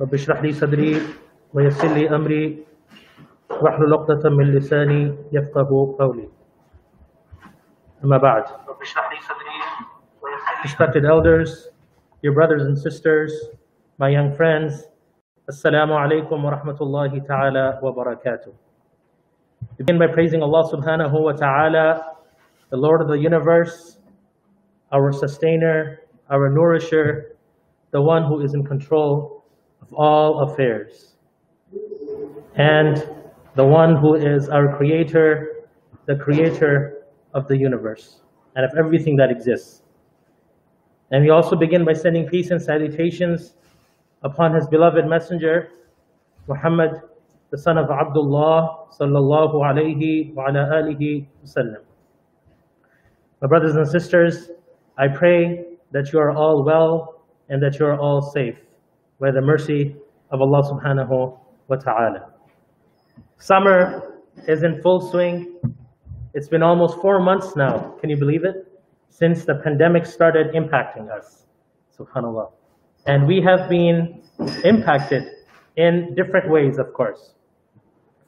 رب اشرح لي صدري ويسر لي أمري واحلل عقدة من لساني يفقه قولي أما بعد Respected elders, your brothers and sisters, my young friends, Assalamu alaikum wa rahmatullahi ta'ala wa barakatuh. Begin by praising Allah subhanahu wa ta'ala, the Lord of the universe, our sustainer, our nourisher, the one who is in control of all affairs. And the one who is our creator, the creator of the universe and of everything that exists. And we also begin by sending peace and salutations upon his beloved messenger, Muhammad, the son of Abdullah, sallallahu alayhi wa ala alihi wasallam. My brothers and sisters, I pray that you are all well and that you are all safe by the mercy of Allah subhanahu wa ta'ala. Summer is in full swing. It's been almost four months now, can you believe it? Since the pandemic started impacting us, subhanAllah. And we have been impacted in different ways, of course.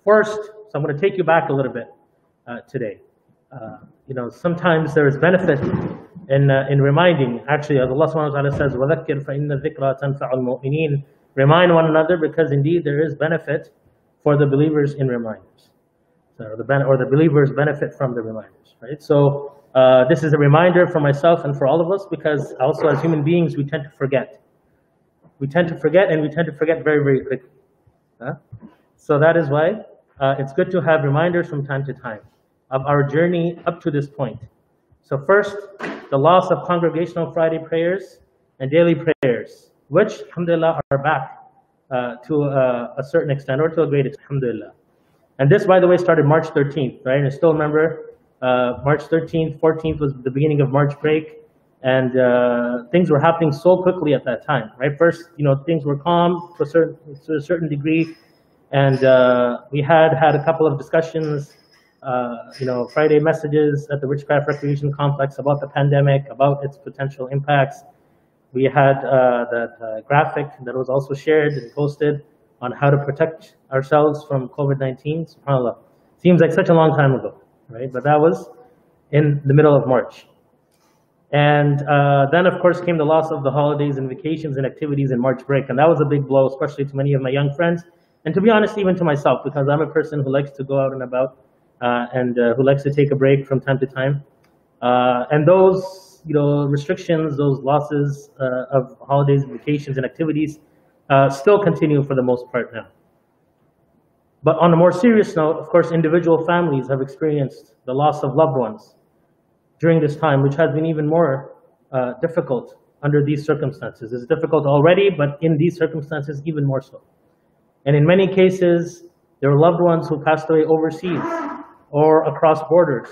First, so I'm going to take you back a little bit uh, today. Uh, you know, sometimes there is benefit in, uh, in reminding, actually, as Allah subhanahu wa ta'ala says, وَذَكِّرْ فَإِنَّ الذِّكْرَى تَنْفَعُ الْمُؤْمِنِينَ Remind one another because indeed there is benefit for the believers in reminders. So, or, the ben- or the believers benefit from the reminders, right? So uh, this is a reminder for myself and for all of us because also as human beings we tend to forget. We tend to forget and we tend to forget very, very quickly. Huh? So that is why uh, it's good to have reminders from time to time of our journey up to this point. so first, the loss of congregational Friday prayers and daily prayers, which, alhamdulillah, are back uh, to uh, a certain extent or to a great extent, alhamdulillah. And this, by the way, started March 13th, right? And I still remember uh, March 13th, 14th was the beginning of March break, and uh, things were happening so quickly at that time, right? First, you know, things were calm to a certain, to a certain degree, and uh, we had had a couple of discussions, uh, you know, Friday messages at the Richcraft Recreation Complex about the pandemic, about its potential impacts. We had uh, that uh, graphic that was also shared and posted on how to protect ourselves from COVID-19. SubhanAllah. Seems like such a long time ago, right? But that was in the middle of March. And uh, then, of course, came the loss of the holidays and vacations and activities in March break. And that was a big blow, especially to many of my young friends. And to be honest, even to myself, because I'm a person who likes to go out and about and uh, who likes to take a break from time to time. Uh, and those, you know, restrictions, those losses uh, of holidays, vacations, and activities uh, still continue for the most part now. But on a more serious note, of course, individual families have experienced the loss of loved ones during this time, which has been even more uh, difficult under these circumstances. It's difficult already, but in these circumstances, even more so. And in many cases, there were loved ones who passed away overseas or across borders.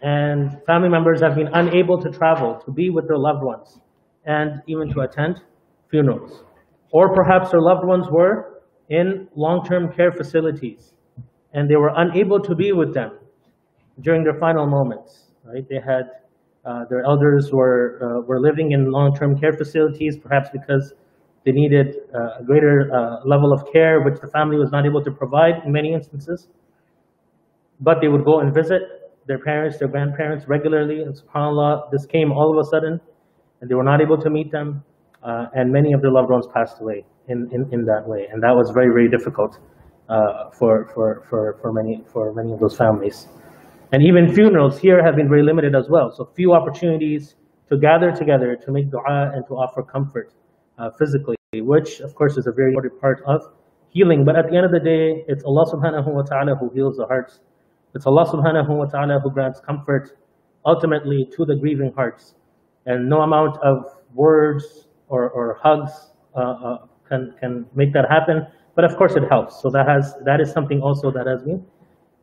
And family members have been unable to travel to be with their loved ones and even to attend funerals. Or perhaps their loved ones were in long-term care facilities and they were unable to be with them during their final moments. Right? They had uh, their elders were uh, were living in long-term care facilities, perhaps because they needed uh, a greater uh, level of care, which the family was not able to provide in many instances. But they would go and visit their parents, their grandparents regularly, and subhanAllah, this came all of a sudden, and they were not able to meet them, uh, and many of their loved ones passed away in, in, in that way. And that was very, very difficult uh, for, for, for, for, many, for many of those families. And even funerals here have been very limited as well. So few opportunities to gather together to make dua and to offer comfort uh, physically, which of course is a very important part of healing. But at the end of the day, it's Allah subhanahu wa ta'ala who heals the hearts. It's Allah subhanahu wa ta'ala who grants comfort ultimately to the grieving hearts. And no amount of words or, or hugs uh, uh, can, can make that happen. But of course it helps. So that has that is something also that has been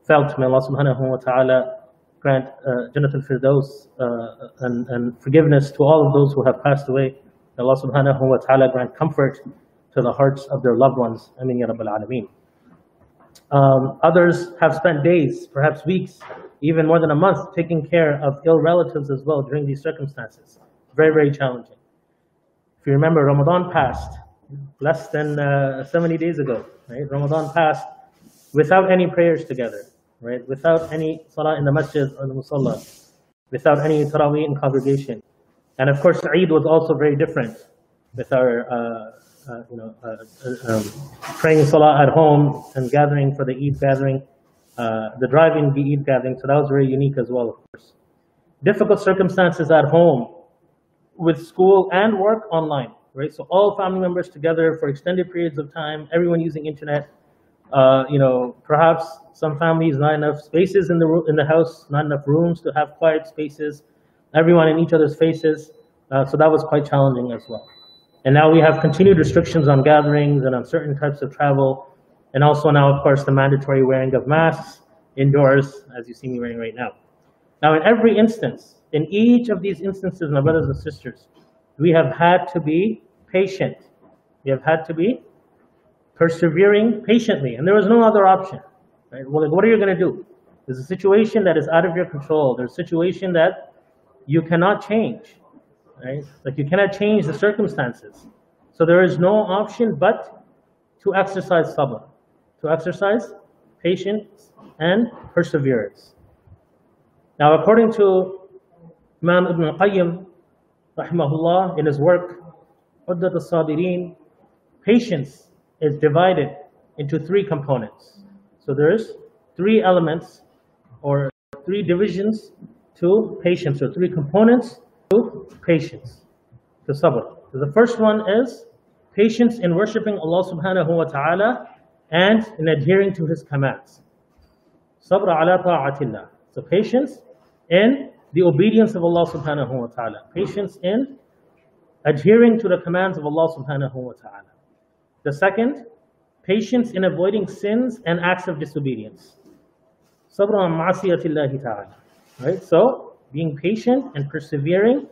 felt. May Allah subhanahu wa ta'ala grant uh, al-Firdaus uh, and, and forgiveness to all of those who have passed away. May Allah subhanahu wa ta'ala grant comfort to the hearts of their loved ones. Ameen ya Rabbil Alameen. Um, others have spent days, perhaps weeks, even more than a month, taking care of ill relatives as well during these circumstances. Very, very challenging. If you remember, Ramadan passed, less than uh, 70 days ago, right? Ramadan passed without any prayers together, right? Without any salah in the masjid or the musalla, without any tarawih in congregation. And of course, Eid was also very different with our, uh, uh, you know, uh, uh, um, praying salah at home and gathering for the Eid gathering, uh, the driving the Eid gathering. So that was very unique as well, of course. Difficult circumstances at home with school and work online, right? So all family members together for extended periods of time, everyone using internet. Uh, you know, perhaps some families not enough spaces in the in the house, not enough rooms to have quiet spaces. Everyone in each other's faces. Uh, so that was quite challenging as well. And now we have continued restrictions on gatherings and on certain types of travel, and also now, of course, the mandatory wearing of masks indoors, as you see me wearing right now. Now, in every instance, in each of these instances, my brothers and sisters, we have had to be patient. We have had to be persevering patiently, and there was no other option. Right? Well, like, what are you going to do? There's a situation that is out of your control. There's a situation that you cannot change. Right? Like you cannot change the circumstances. So there is no option but to exercise sabr, to exercise patience and perseverance. Now, according to Imam Ibn Qayyim, rahimahullah, in his work, Uddat al-Sabirin, patience is divided into three components. So there's three elements or three divisions to patience, or three components patience, to sabr. So the first one is patience in worshipping Allah subhanahu wa ta'ala and in adhering to His commands. Sabr ala ta'atillah. So patience in the obedience of Allah subhanahu wa ta'ala. Patience in adhering to the commands of Allah subhanahu wa ta'ala. The second, patience in avoiding sins and acts of disobedience. Sabr ma'asiyatillahi ta'ala. Right? So, being patient and persevering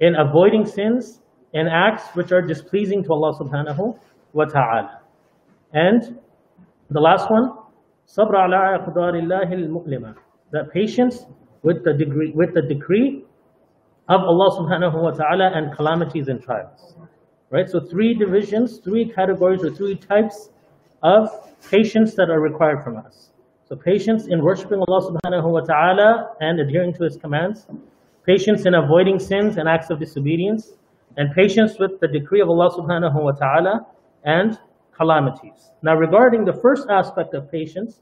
in avoiding sins and acts which are displeasing to Allah subhanahu wa ta'ala. And the last one, sabr ala al-mu'lima. That patience with the degree with the decree of Allah subhanahu wa ta'ala and calamities and trials. Right? So three divisions, three categories or three types of patience that are required from us. So patience in worshiping Allah subhanahu wa ta'ala and adhering to his commands, patience in avoiding sins and acts of disobedience, and patience with the decree of Allah subhanahu wa ta'ala and calamities. Now regarding the first aspect of patience,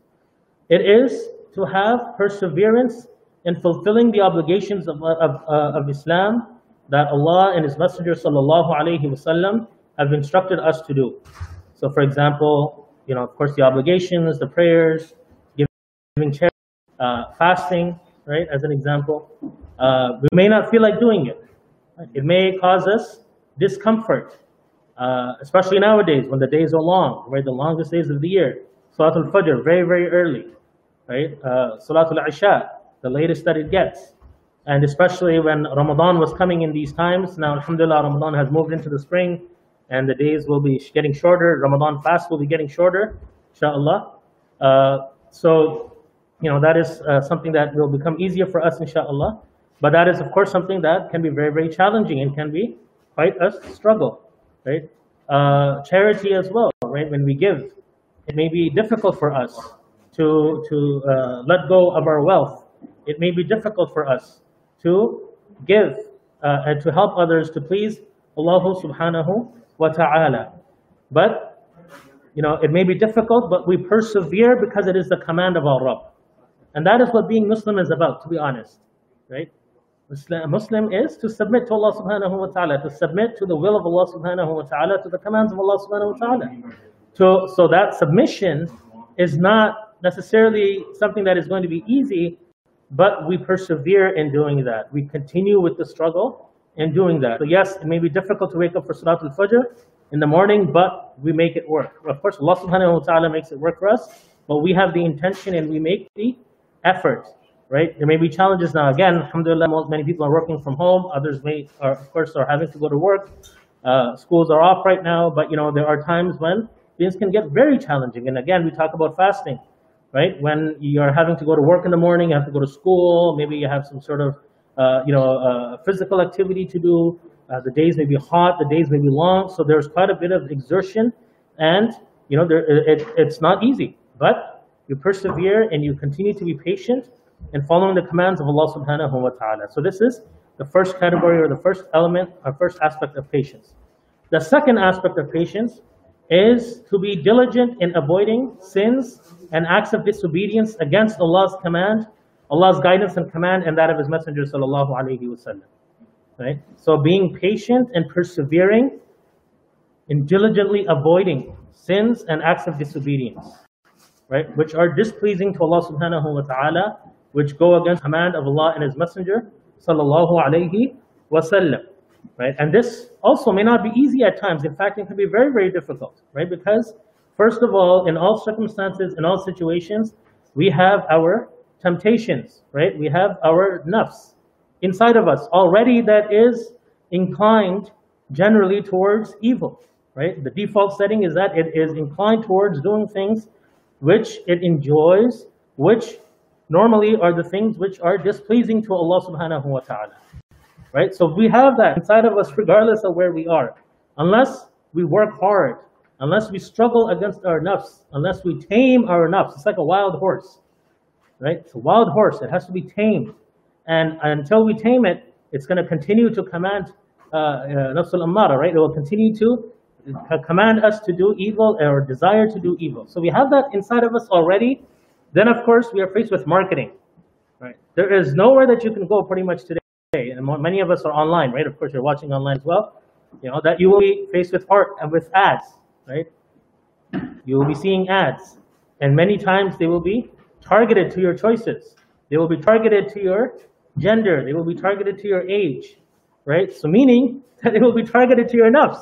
it is to have perseverance in fulfilling the obligations of, of, uh, of Islam that Allah and His Messenger sallallahu alaihi wasallam have instructed us to do. So for example, you know, of course the obligations, the prayers, charity, uh, fasting, right, as an example. Uh, we may not feel like doing it. It may cause us discomfort, uh, especially nowadays when the days are long, right, the longest days of the year. Salatul Fajr, very, very early, right? Uh, Salatul Isha, the latest that it gets. And especially when Ramadan was coming in these times, now Alhamdulillah, Ramadan has moved into the spring and the days will be getting shorter. Ramadan fast will be getting shorter, inshallah. Uh, so you know, that is uh, something that will become easier for us, inshallah. But that is, of course, something that can be very, very challenging and can be quite a struggle, right? Uh, charity as well, right? When we give, it may be difficult for us to, to uh, let go of our wealth. It may be difficult for us to give uh, and to help others to please Allah subhanahu wa ta'ala. But, you know, it may be difficult, but we persevere because it is the command of our Rabb. And that is what being Muslim is about, to be honest. Right? Muslim, Muslim is to submit to Allah subhanahu wa ta'ala, to submit to the will of Allah subhanahu wa ta'ala, to the commands of Allah subhanahu wa ta'ala. So, so that submission is not necessarily something that is going to be easy, but we persevere in doing that. We continue with the struggle in doing that. So yes, it may be difficult to wake up for Salatul Fajr in the morning, but we make it work. Of course, Allah subhanahu wa ta'ala makes it work for us, but we have the intention and we make the effort, right? There may be challenges now. Again, alhamdulillah, many people are working from home. Others may, are, of course, are having to go to work. Uh, schools are off right now, but you know there are times when things can get very challenging. And again, we talk about fasting, right? When you're having to go to work in the morning, you have to go to school. Maybe you have some sort of, uh, you know, uh, physical activity to do. Uh, the days may be hot, the days may be long, so there's quite a bit of exertion, and you know there, it, it's not easy. But you persevere and you continue to be patient and following the commands of Allah subhanahu wa ta'ala. So this is the first category or the first element or first aspect of patience. The second aspect of patience is to be diligent in avoiding sins and acts of disobedience against Allah's command, Allah's guidance and command, and that of His Messenger sallallahu alaihi wasallam. Right. So being patient and persevering in diligently avoiding sins and acts of disobedience, right, which are displeasing to Allah subhanahu wa taala, which go against the command of Allah and His Messenger sallallahu alaihi wasallam right? And this also may not be easy at times. In fact, it can be very, very difficult, right? Because first of all, in all circumstances, in all situations, we have our temptations, right? We have our nafs inside of us already that is inclined generally towards evil, right? The default setting is that it is inclined towards doing things which it enjoys, which normally are the things which are displeasing to Allah subhanahu wa ta'ala right? So we have that inside of us regardless of where we are. Unless we work hard, unless we struggle against our nafs, unless we tame our nafs. It's like a wild horse, right? It's a wild horse. It has to be tamed. And until we tame it, it's going to continue to command uh, uh, nafs al-ammara, right? It will continue to command us to do evil or desire to do evil. So we have that inside of us already. Then, of course, we are faced with marketing, right? There is nowhere that you can go pretty much today and many of us are online, right? Of course, you're watching online as well. You know that you will be faced with art and with ads, right? You will be seeing ads, and many times they will be targeted to your choices. They will be targeted to your gender. They will be targeted to your age, right? So meaning that they will be targeted to your nafs.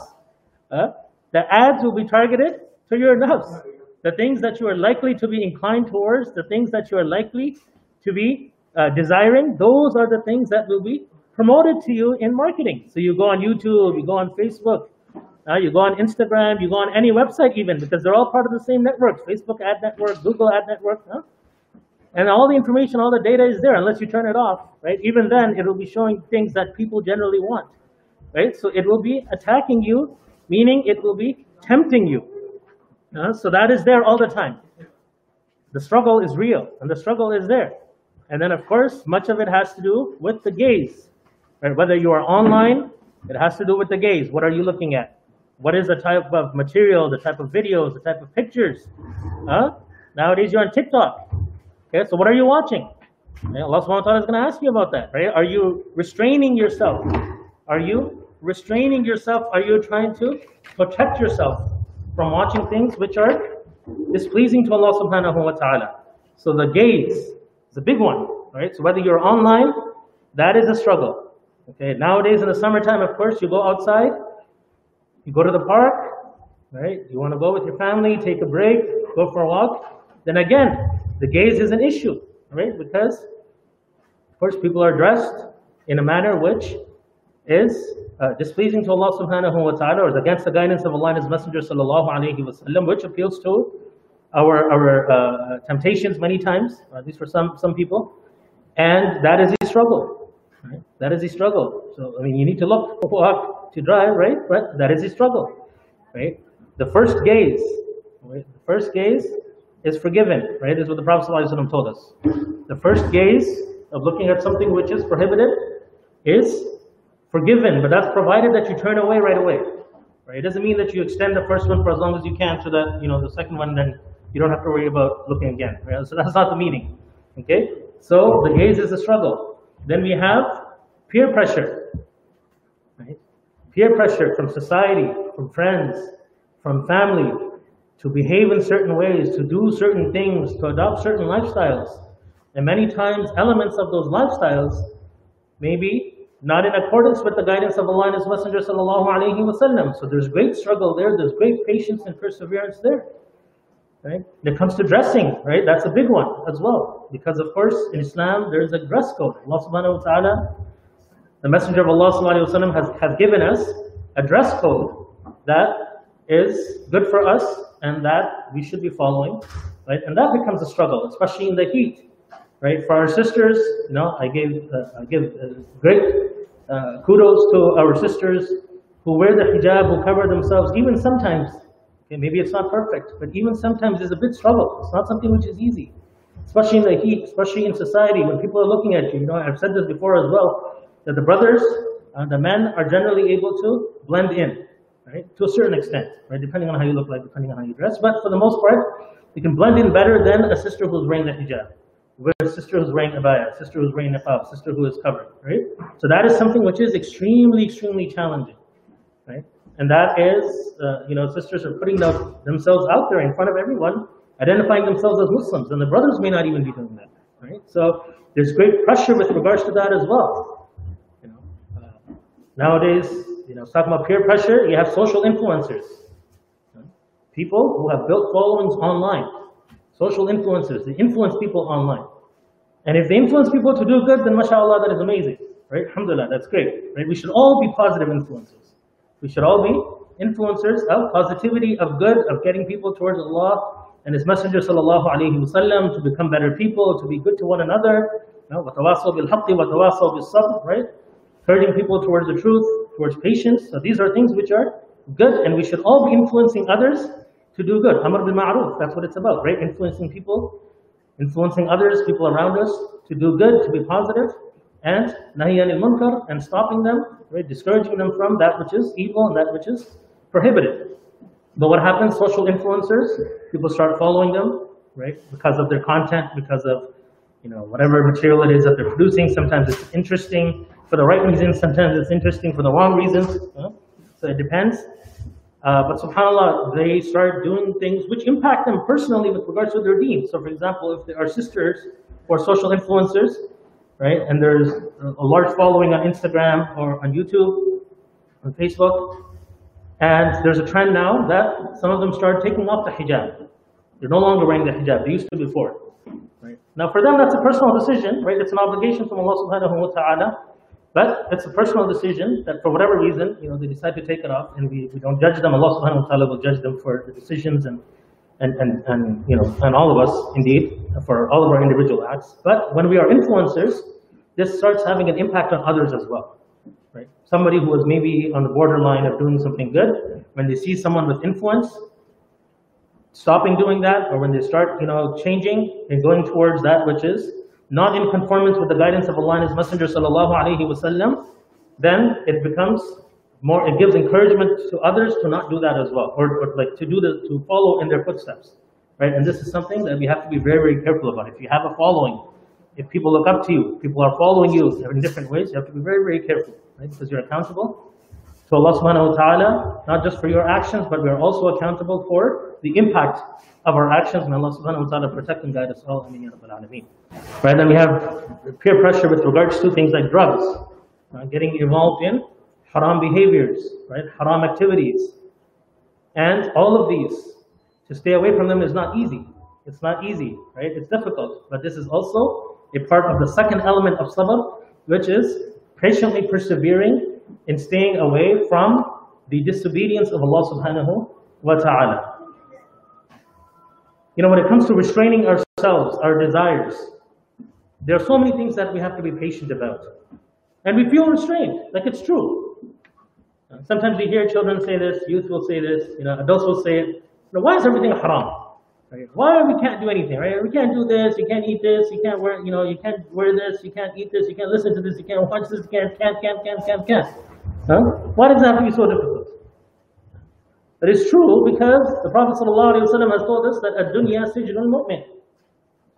Uh, the ads will be targeted to your nafs. The things that you are likely to be inclined towards, the things that you are likely to be uh, desiring, those are the things that will be promoted to you in marketing. So you go on YouTube, you go on Facebook, uh, you go on Instagram, you go on any website even, because they're all part of the same network, Facebook ad network, Google ad network, huh? and all the information, all the data is there unless you turn it off, right? Even then, it will be showing things that people generally want, right? So it will be attacking you, meaning it will be tempting you. Uh, so that is there all the time. The struggle is real, and the struggle is there. And then, of course, much of it has to do with the gaze. Right? Whether you are online, it has to do with the gaze. What are you looking at? What is the type of material, the type of videos, the type of pictures? Huh? Nowadays, you're on TikTok. Okay, so what are you watching? Okay, Allah subhanahu wa ta'ala is going to ask you about that, right? Are you restraining yourself? Are you restraining yourself? Are you trying to protect yourself from watching things which are displeasing to Allah subhanahu wa ta'ala? So the gaze, is a big one, right? So whether you're online, that is a struggle. Okay, nowadays in the summertime, of course, you go outside, you go to the park, right? You want to go with your family, take a break, go for a walk. Then again, the gaze is an issue, right? Because, of course, people are dressed in a manner which is uh, displeasing to Allah subhanahu wa ta'ala or is against the guidance of Allah and His Messenger sallallahu alayhi wa sallam, which appeals to our, our uh, temptations many times, at least for some, some people, and that is a struggle. Right? That is a struggle. So, I mean, you need to look, to drive, right? But that is a struggle, right? The first gaze, right? the first gaze is forgiven, right? This is what the Prophet ﷺ told us. The first gaze of looking at something which is prohibited is forgiven, but that's provided that you turn away right away. Right? It doesn't mean that you extend the first one for as long as you can so that, you know, the second one then you don't have to worry about looking again. Right? So that's not the meaning. Okay? So the gaze is a struggle. Then we have peer pressure. Right? Peer pressure from society, from friends, from family, to behave in certain ways, to do certain things, to adopt certain lifestyles. And many times elements of those lifestyles may be not in accordance with the guidance of Allah and His Messenger. So there's great struggle there, there's great patience and perseverance there. Right? When it comes to dressing, right, that's a big one as well. Because of course, in Islam, there's a dress code. Allah subhanahu wa ta'ala, the Messenger of Allah subhanahu wa ta'ala has, has given us a dress code that is good for us and that we should be following, right? And that becomes a struggle, especially in the heat, right? For our sisters, you know, I gave, uh, I give uh, great uh, kudos to our sisters who wear the hijab, who cover themselves, even sometimes. Okay, maybe it's not perfect, but even sometimes it's a bit struggle. It's not something which is easy, especially in the heat, especially in society when people are looking at you. You know, I've said this before as well, that the brothers, uh, the men are generally able to blend in, right, to a certain extent, right, depending on how you look like, depending on how you dress. But for the most part, you can blend in better than a sister who's wearing the hijab where sister who's wearing abaya, sister who's wearing niqab, sister who is covered, right? So that is something which is extremely, extremely challenging, right? And that is, uh, you know, sisters are putting them, themselves out there in front of everyone, identifying themselves as Muslims, and the brothers may not even be doing that, right? So there's great pressure with regards to that as well. You know, uh, nowadays, you know, talking about peer pressure, you have social influencers, people who have built followings online social influencers, they influence people online. And if they influence people to do good, then mashallah, that is amazing, right? Alhamdulillah, that's great, right? We should all be positive influencers. We should all be influencers of positivity, of good, of getting people towards Allah and His Messenger sallallahu alaihi wasallam to become better people, to be good to one another. You know, وَتَوَاصَوْا بِالْحَقِّ وَتَوَاصَوْا بِالصَّبْرِ, right? Encouraging people towards the truth, towards patience. So these are things which are good, and we should all be influencing others to do good. Amr bil ma'ruf, that's what it's about, right? Influencing people, influencing others, people around us to do good, to be positive, and nahi anil munkar, and stopping them, right? Discouraging them from that which is evil and that which is prohibited. But what happens? Social influencers, people start following them, right? Because of their content, because of you know whatever material it is that they're producing. Sometimes it's interesting for the right reasons, sometimes it's interesting for the wrong reasons. So it depends. Uh, but subhanAllah, they start doing things which impact them personally with regards to their deen. So for example, if there are sisters or social influencers, right, and there's a large following on Instagram or on YouTube, on Facebook, and there's a trend now that some of them start taking off the hijab. They're no longer wearing the hijab. They used to before. Right? Now for them, that's a personal decision, right? It's an obligation from Allah subhanahu wa ta'ala but it's a personal decision that for whatever reason, you know, they decide to take it off and we, we don't judge them. Allah subhanahu wa ta'ala will judge them for the decisions and, and, and, and, you know, and all of us, indeed, for all of our individual acts. But when we are influencers, this starts having an impact on others as well. Right? Somebody who is maybe on the borderline of doing something good, when they see someone with influence, stopping doing that, or when they start, you know, changing and going towards that which is not in conformance with the guidance of Allah and His Messenger sallallahu then it becomes more. It gives encouragement to others to not do that as well, or, or like to do the to follow in their footsteps, right? And this is something that we have to be very very careful about. If you have a following, if people look up to you, people are following you in different ways, you have to be very very careful, right? Because you're accountable to Allah subhanahu wa ta'ala, not just for your actions, but we are also accountable for the impact of our actions. And Allah subhanahu wa ta'ala protect and guide us all. Ameen ya Rabbil Alameen. Right, then we have peer pressure with regards to things like drugs, uh, getting involved in haram behaviors, right, haram activities. And all of these, to stay away from them is not easy. It's not easy, right? It's difficult. But this is also a part of the second element of sabr, which is patiently persevering in staying away from the disobedience of Allah subhanahu wa ta'ala. You know, when it comes to restraining ourselves, our desires, there are so many things that we have to be patient about. And we feel restrained, like it's true. Sometimes we hear children say this, youth will say this, you know, adults will say it. You know, why is everything haram? Why we can't do anything, right? We can't do this, you can't eat this, you can't wear, you know, you can't wear this, you can't eat this, you can't listen to this, you can't watch this, you can't, can't, can't, can't, can't, can't. Huh? Why does that have to be so difficult? It is true because the Prophet ﷺ has told us that ad-dunya sijnul mu'min.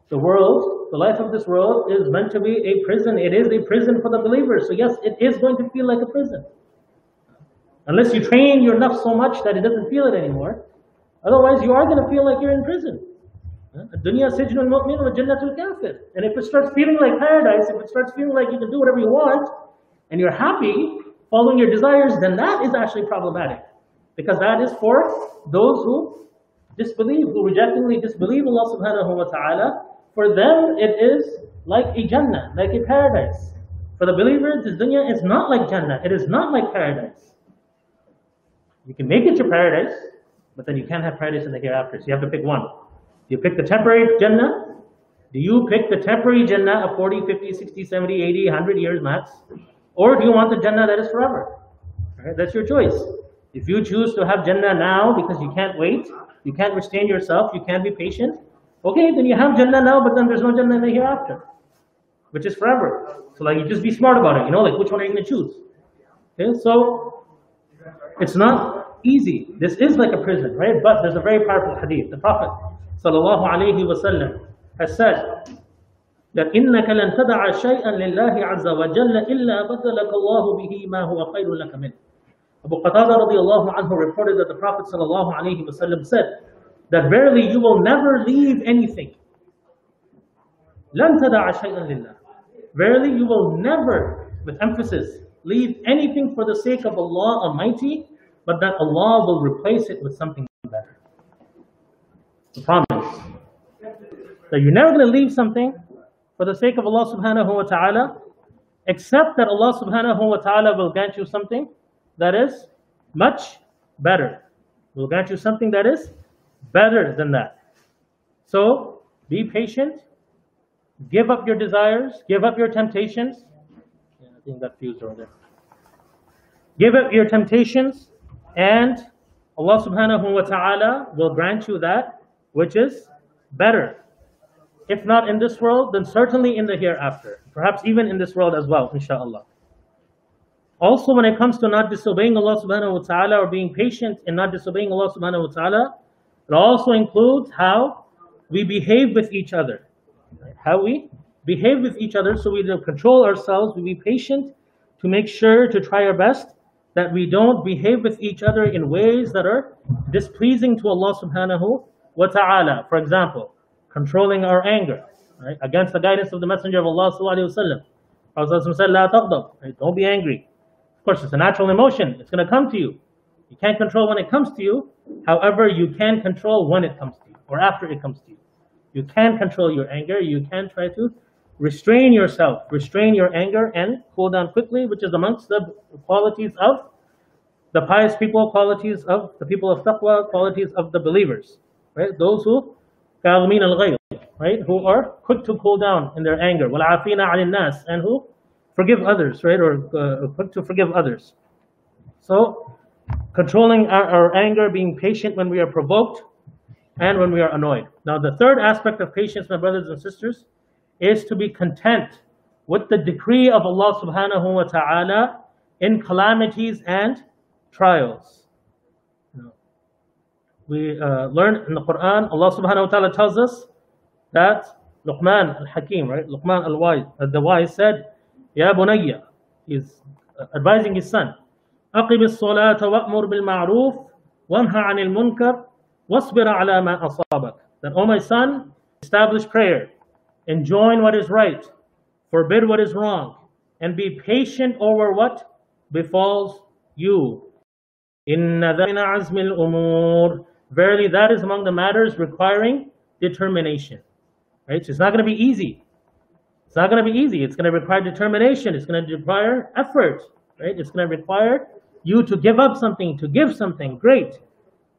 The world, the life of this world is meant to be a prison. It is a prison for the believer. So yes, it is going to feel like a prison. Unless you train your nafs so much that it doesn't feel it anymore. Otherwise, you are going to feel like you're in prison. Dunya sijnul mu'min wa jannatul kafir. And if it starts feeling like paradise, if it starts feeling like you can do whatever you want, and you're happy following your desires, then that is actually problematic. Because that is for those who disbelieve, who rejectingly disbelieve Allah subhanahu wa ta'ala. For them, it is like a Jannah, like a paradise. For the believer, this dunya is not like Jannah. It is not like paradise. You can make it to paradise, but then you can't have paradise in the hereafter. So you have to pick one. Do you pick the temporary Jannah? Do you pick the temporary Jannah of 40, 50, 60, 70, 80, 100 years max? Or do you want the Jannah that is forever? Right? That's your choice. If you choose to have Jannah now because you can't wait, you can't restrain yourself, you can't be patient, okay, then you have Jannah now, but then there's no Jannah in the hereafter, which is forever. So like you just be smart about it, you know, like which one are you going to choose? Okay, so it's not easy. This is like a prison, right? But there's a very powerful hadith. The Prophet sallallahu alaihi wasallam has said that إنك لن تدع شيئا لله عز وجل إلا بدلك الله به ما هو خير لك منه. Abu Qatada radiallahu anhu reported that the Prophet sallallahu alaihi wasallam said that verily you will never leave anything. لن تدع شيئا لله. Verily you will never, with emphasis, leave anything for the sake of Allah Almighty, but that Allah will replace it with something better. The promise. That you're never going to leave something for the sake of Allah subhanahu wa ta'ala, except that Allah subhanahu wa ta'ala will grant you something that is much better. Will grant you something that is better than that. So be patient, give up your desires, give up your temptations. Yeah, I think that fused over there. Give up your temptations, and Allah subhanahu wa ta'ala will grant you that which is better. If not in this world, then certainly in the hereafter. Perhaps even in this world as well, inshallah. Also, when it comes to not disobeying Allah subhanahu wa ta'ala or being patient in not disobeying Allah subhanahu wa ta'ala, it also includes how we behave with each other. How we behave with each other so we control ourselves, we be patient to make sure to try our best that we don't behave with each other in ways that are displeasing to Allah subhanahu wa ta'ala. For example, controlling our anger, right? Against the guidance of the Messenger of Allah sallallahu alaihi wasallam. Prophet said? Don't be angry. Of course, it's a natural emotion. It's going to come to you. You can't control when it comes to you. However, you can control when it comes to you or after it comes to you. You can control your anger. You can try to restrain yourself, restrain your anger, and cool down quickly, which is amongst the qualities of the pious people, qualities of the people of taqwa, qualities of the believers, right? Those who كاظمين الغيظ, right? Who are quick to cool down in their anger, والعافين عن الناس, and who forgive others, right? Or uh, quick to forgive others. So, controlling our, our anger, being patient when we are provoked, and when we are annoyed. Now, the third aspect of patience, my brothers and sisters, is to be content with the decree of Allah subhanahu wa ta'ala in calamities and trials. We uh, learn in the Quran, Allah subhanahu wa ta'ala tells us that Luqman al-Hakim, right? Luqman al-Wise, uh, the wise said, Ya bunayya, he's uh, advising his son, أقم الصلاة وأمر بالمعروف وانهى عن المنكر واصبر على ما أصابك. That, O my son, establish prayer, enjoin what is right, forbid what is wrong, and be patient over what befalls you. In azmil umur. Verily, that is among the matters requiring determination. Right? So it's not going to be easy. It's not going to be easy. It's going to require determination. It's going to require effort. Right? It's going to require you to give up something, to give something. Great.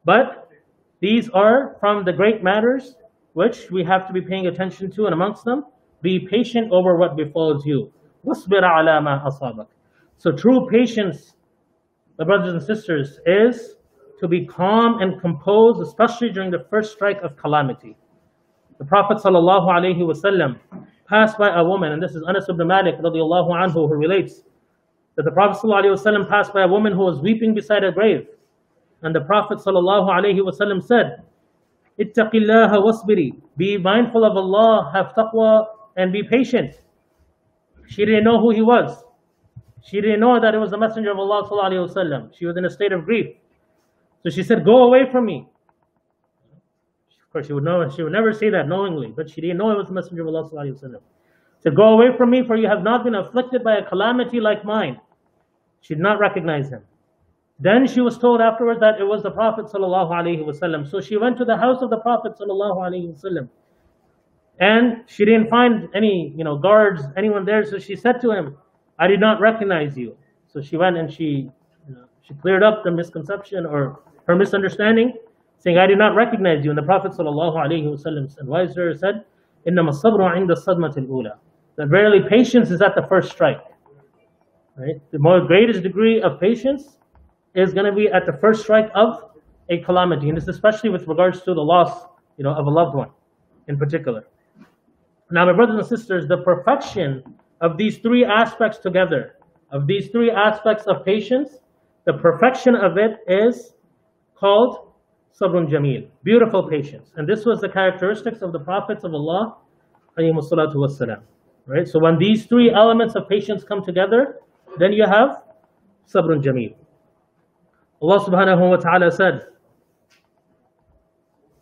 But these are from the great matters which we have to be paying attention to, and amongst them, be patient over what befalls you. So true patience the brothers and sisters, is to be calm and composed, especially during the first strike of calamity. The Prophet ﷺ passed by a woman, and this is Anas ibn Malik radiallahu anhu who relates that the Prophet ﷺ passed by a woman who was weeping beside a grave. And the Prophet ﷺ said, Ittaqillaha wasbiri. Be mindful of Allah, have taqwa, and be patient. She didn't know who he was. She didn't know that it was the Messenger of Allah. She was in a state of grief. So she said, go away from me. Of course, she would, know, she would never say that knowingly, but she didn't know it was the Messenger of Allah sallallahu. She said, go away from me for you have not been afflicted by a calamity like mine. She did not recognize him. Then she was told afterwards that it was the Prophet So she went to the house of the Prophet And she didn't find any, you know, guards, anyone there. So she said to him, I did not recognize you. So she went and she, you know, she cleared up the misconception or her misunderstanding, saying, I did not recognize you. And the Prophet ﷺ advised her, said, إِنَّمَا الصَّبْرُ عِنْدَ الصَّدْمَةِ الْأُولَى That verily patience is at the first strike. Right? The more greatest degree of patience is going to be at the first strike of a calamity, and this especially with regards to the loss, you know, of a loved one, in particular. Now, my brothers and sisters, the perfection of these three aspects together, of these three aspects of patience, the perfection of it is called sabrun jameel, beautiful patience. And this was the characteristics of the prophets of Allah, والسلام, right? So when these three elements of patience come together, then you have sabrun jameel. Allah subhanahu wa ta'ala said,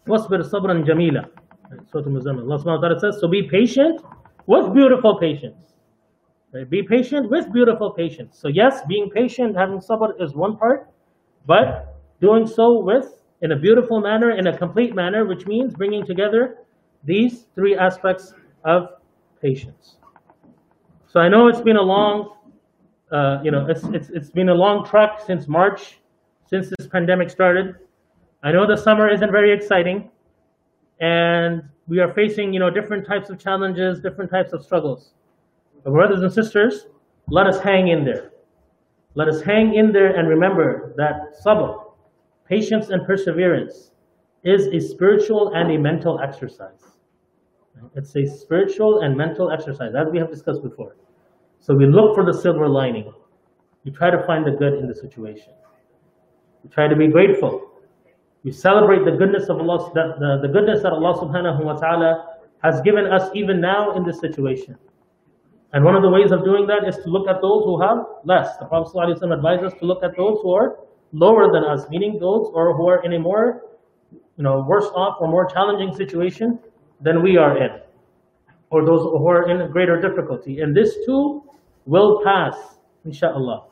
وَاصْبِرْ صَبْرًا جَمِيلًا Surah Al-Muzammil. Allah subhanahu wa ta'ala says, so be patient with beautiful patience. Right? Be patient with beautiful patience. So yes, being patient, having sabr is one part, but doing so with, in a beautiful manner, in a complete manner, which means bringing together these three aspects of patience. So I know it's been a long, uh, you know, it's, it's, it's been a long trek since March, since this pandemic started. I know the summer isn't very exciting, and we are facing, you know, different types of challenges, different types of struggles. But brothers and sisters, let us hang in there. Let us hang in there and remember that sabr, patience and perseverance, is a spiritual and a mental exercise. It's a spiritual and mental exercise, as we have discussed before. So we look for the silver lining. We try to find the good in the situation. We try to be grateful. We celebrate the goodness of Allah, the, the, the goodness that Allah subhanahu wa ta'ala has given us even now in this situation. And one of the ways of doing that is to look at those who have less. The Prophet ﷺ advised us to look at those who are lower than us, meaning those or who are in a more, you know, worse off or more challenging situation than we are in, or those who are in greater difficulty. And this too will pass, inshallah.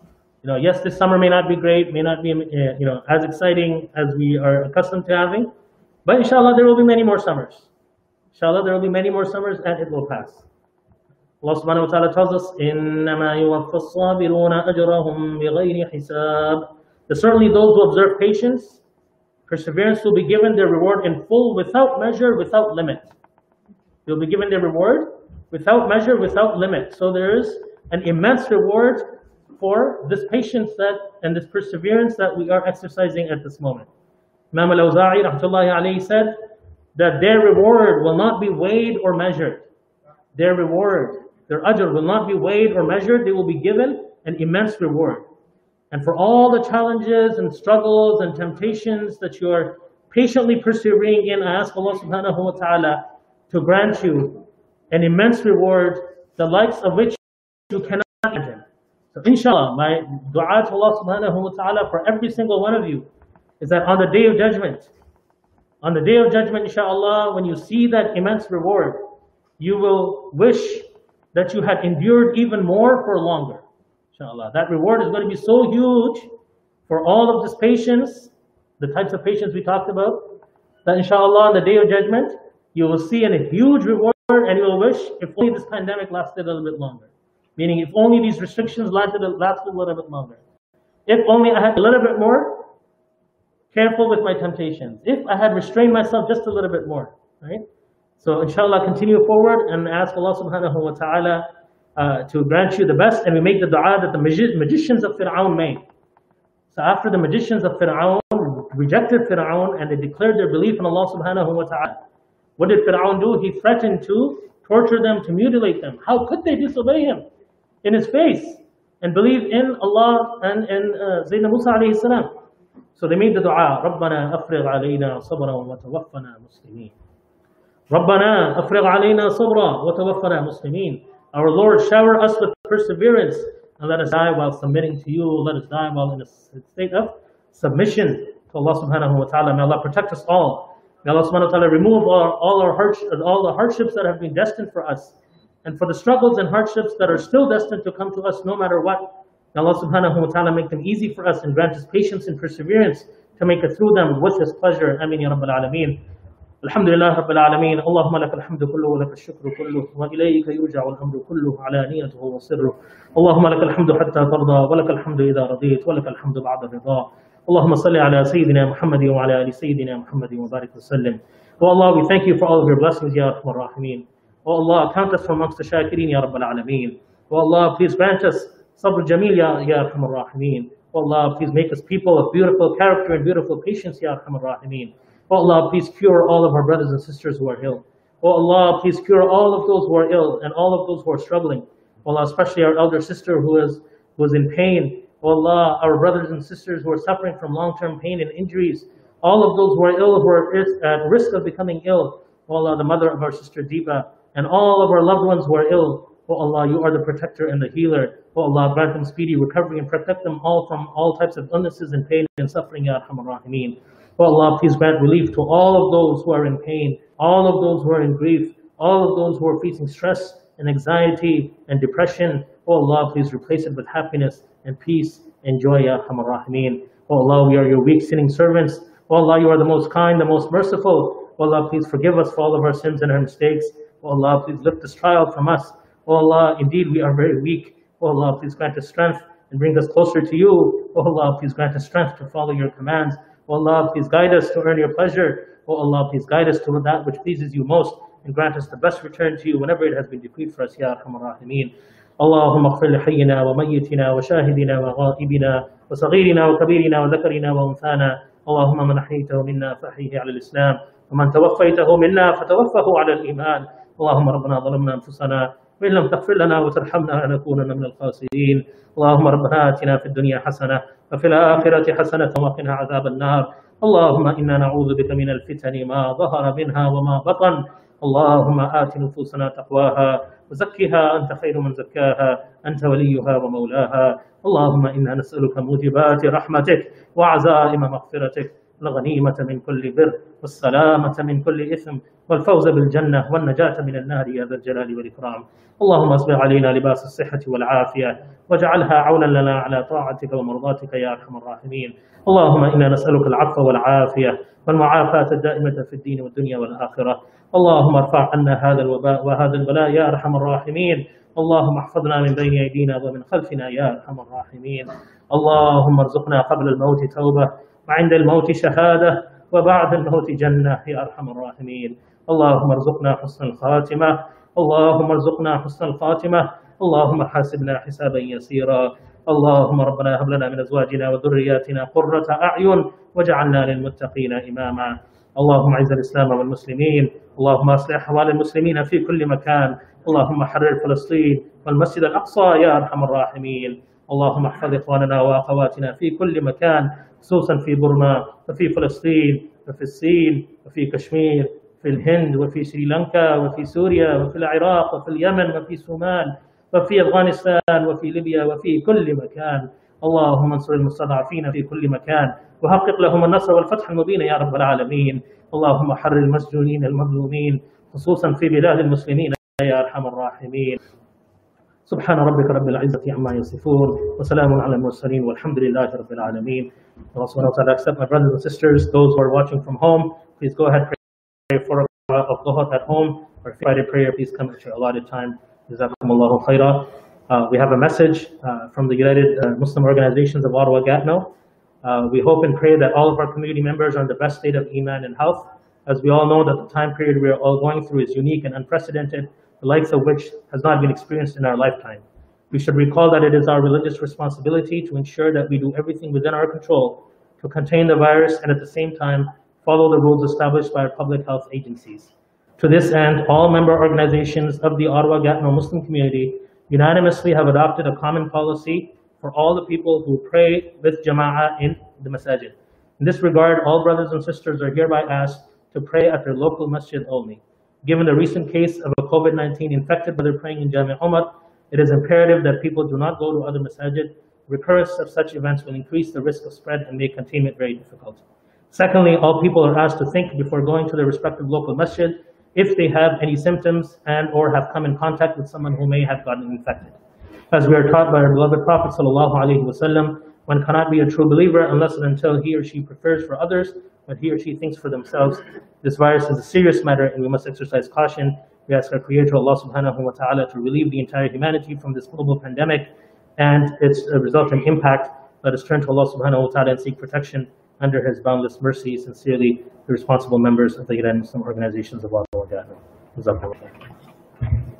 You know, yes, this summer may not be great, may not be, uh, you know, as exciting as we are accustomed to having, but inshallah, there will be many more summers. Inshallah, there will be many more summers and it will pass. Allah subhanahu wa ta'ala tells us, إِنَّمَا يُوَفَّ الصَّابِرُونَ أَجْرَهُمْ بِغَيْرِ حِسَابٍ That certainly those who observe patience, perseverance will be given their reward in full, without measure, without limit. They'll be given their reward without measure, without limit. So there is an immense reward for this patience that and this perseverance that we are exercising at this moment. Imam al-Awza'i rahmatullahi said that their reward will not be weighed or measured. Their reward, their ajr will not be weighed or measured. They will be given an immense reward. And for all the challenges and struggles and temptations that you are patiently persevering in, I ask Allah subhanahu wa ta'ala to grant you an immense reward, the likes of which you cannot imagine. So inshallah, my dua to Allah subhanahu wa ta'ala for every single one of you is that on the day of judgment, on the day of judgment, inshallah, when you see that immense reward, you will wish that you had endured even more for longer. Inshallah. That reward is going to be so huge for all of this patience, the types of patience we talked about, that inshallah on the day of judgment, you will see a huge reward and you will wish if only this pandemic lasted a little bit longer. Meaning, if only these restrictions lasted, lasted a little bit longer. If only I had a little bit more careful with my temptations. If I had restrained myself just a little bit more, right? So inshallah, continue forward and ask Allah subhanahu wa ta'ala uh, to grant you the best. And we make the dua that the magi magicians of Fir'aun made. So after the magicians of Fir'aun rejected Fir'aun and they declared their belief in Allah subhanahu wa ta'ala, what did Fir'aun do? He threatened to torture them, to mutilate them. How could they disobey him? in his face and believe in Allah and in uh, Sayyidina Musa alayhi salam. So they made the dua, رَبَّنَا أَفْرِغْ عَلَيْنَا صَبْرًا وَتَوَفَّنَا مُسْلِمِينَ رَبَّنَا أَفْرِغْ عَلَيْنَا صَبْرًا وَتَوَفَّنَا مُسْلِمِينَ Our Lord, shower us with perseverance and let us die while submitting to you. Let us die while in a state of submission to Allah subhanahu wa ta'ala. May Allah protect us all. May Allah subhanahu wa ta'ala remove all, all our hardships, all the hardships that have been destined for us and for the struggles and hardships that are still destined to come to us no matter what. May Allah subhanahu wa ta'ala make them easy for us and grant us patience and perseverance to make it through them with His pleasure. Ameen ya Rabbil Alameen. الحمد لله رب العالمين اللهم لك الحمد كله ولك الشكر كله وإليك يرجع الأمر كله علانيته وسره اللهم لك الحمد حتى ترضى ولك الحمد إذا رضيت ولك الحمد بعد الرضا اللهم صل على سيدنا محمد وعلى آل سيدنا محمد وبارك وسلم Oh Allah, we thank you for all of your blessings, Ya Rahman Rahimeen. Oh Allah, count us from amongst the shakirin, Ya Rabbal Alameen. Oh Allah, please grant us Sabr Jamil, Ya, ya Arhamar Rahimeen. Oh Allah, please make us people of beautiful character and beautiful patience, Ya Arhamar Rahimeen. Oh Allah, please cure all of our brothers and sisters who are ill. Oh Allah, please cure all of those who are ill and all of those who are struggling. Oh Allah, especially our elder sister who is, who is in pain. Oh Allah, our brothers and sisters who are suffering from long-term pain and injuries. All of those who are ill, who are at risk of becoming ill. Oh Allah, the mother of our sister Deepa, and all of our loved ones who are ill. Oh Allah, you are the protector and the healer. Oh Allah, grant them speedy recovery and protect them all from all types of illnesses and pain and suffering, Ya Arhamar Rahimeen. Oh Allah, please grant relief to all of those who are in pain, all of those who are in grief, all of those who are facing stress and anxiety and depression. Oh Allah, please replace it with happiness and peace and joy, Ya. Oh Allah, we are your weak sinning servants. Oh Allah, you are the most kind, the most merciful. Oh Allah, please forgive us for all of our sins and our mistakes. Oh Allah, please lift this trial from us. Oh Allah, indeed we are very weak. Oh Allah, please grant us strength and bring us closer to you. Oh Allah, please grant us strength to follow your commands. Oh Allah, please guide us to earn your pleasure. Oh Allah, please guide us to that which pleases you most and grant us the best return to you whenever it has been decreed for us, Ya Arhamar Rahimeen. اللهم اغفر لحينا وميتنا وشاهدنا وغائبنا وصغيرنا وكبيرنا وذكرنا وانثانا اللهم من احييته منا فاحيه على الاسلام ومن توفيته منا فتوفه على الايمان اللهم ربنا ظلمنا انفسنا وإن لم تغفر لنا وترحمنا لنكونن من الخاسرين. اللهم ربنا آتنا في الدنيا حسنة وفي الآخرة حسنة وقنا عذاب النار. اللهم إنا نعوذ بك من الفتن ما ظهر منها وما بطن. اللهم آت نفوسنا تقواها وزكها أنت خير من زكاها أنت وليها ومولاها. اللهم إنا نسألك موجبات رحمتك وعزائم مغفرتك الغنيمة من كل بر والسلامة من كل إثم والفوز بالجنة والنجاة من النار يا ذا الجلال والإكرام. اللهم اصبر علينا لباس الصحة والعافية واجعلها عونا لنا على طاعتك ومرضاتك يا أرحم الراحمين. اللهم إنا نسألك العفو والعافية والمعافاة الدائمة في الدين والدنيا والآخرة. اللهم ارفع عنا هذا الوباء وهذا البلاء يا أرحم الراحمين. اللهم احفظنا من بين أيدينا ومن خلفنا يا أرحم الراحمين. اللهم ارزقنا قبل الموت توبة وعند الموت شهادة وبعد الموت جنة يا أرحم الراحمين. اللهم ارزقنا حسن الخاتمة. اللهم ارزقنا حسن الخاتمة. اللهم حاسبنا حسابا يسيرا. اللهم ربنا هب لنا من أزواجنا وذرياتنا قرة أعين واجعلنا للمتقين إماما. اللهم أعز الإسلام والمسلمين. اللهم أصلح أحوال المسلمين في كل مكان. اللهم حرر فلسطين والمسجد الأقصى يا أرحم الراحمين. اللهم احفظ إخواننا وأخواتنا في كل مكان خصوصا في برما وفي فلسطين وفي الصين وفي كشمير في الهند وفي سريلانكا وفي سوريا وفي العراق وفي اليمن وفي الصومال وفي أفغانستان وفي ليبيا وفي كل مكان. اللهم انصر المستضعفين في كل مكان وحقق لهم النصر والفتح المبين يا رب العالمين. اللهم حرر المسجونين المظلومين خصوصا في بلاد المسلمين يا أرحم الراحمين. سبحان ربك رب العزة عما يصفون وسلام على المرسلين والحمد لله رب العالمين Allah subhanahu wa ta'ala accept my brothers and sisters those who are watching from home please go ahead pray for of Dhuhr at home or Friday prayer please come at your allotted time Jazakumullahu khaira. Uh, we have a message uh, from the United uh, Muslim Organizations of Ottawa Gatineau. Uh, we hope and pray that all of our community members are in the best state of iman and health. As we all know that the time period we are all going through is unique and unprecedented, the likes of which has not been experienced in our lifetime. We should recall that it is our religious responsibility to ensure that we do everything within our control to contain the virus and at the same time follow the rules established by our public health agencies. To this end, all member organizations of the Ottawa Gatineau Muslim community unanimously have adopted a common policy for all the people who pray with Jama'ah in the masajid. In this regard, all brothers and sisters are hereby asked to pray at their local masjid only. Given the recent case of a COVID-19 infected brother praying in Jami' Umar, it is imperative that people do not go to other masajid. Recurrence of such events will increase the risk of spread and make containment very difficult. Secondly, all people are asked to think before going to their respective local masjid if they have any symptoms and or have come in contact with someone who may have gotten infected. As we are taught by our beloved Prophet sallallahu alaihi wasallam, one cannot be a true believer unless and until he or she prefers for others what he or she thinks for themselves. This virus is a serious matter and we must exercise caution. We ask our Creator Allah subhanahu wa ta'ala to relieve the entire humanity from this global pandemic and its uh, resulting impact. Let us turn to Allah subhanahu wa ta'ala and seek protection under his boundless mercy. Sincerely, the responsible members of the United Muslim Organizations of Allah. Jazakallah.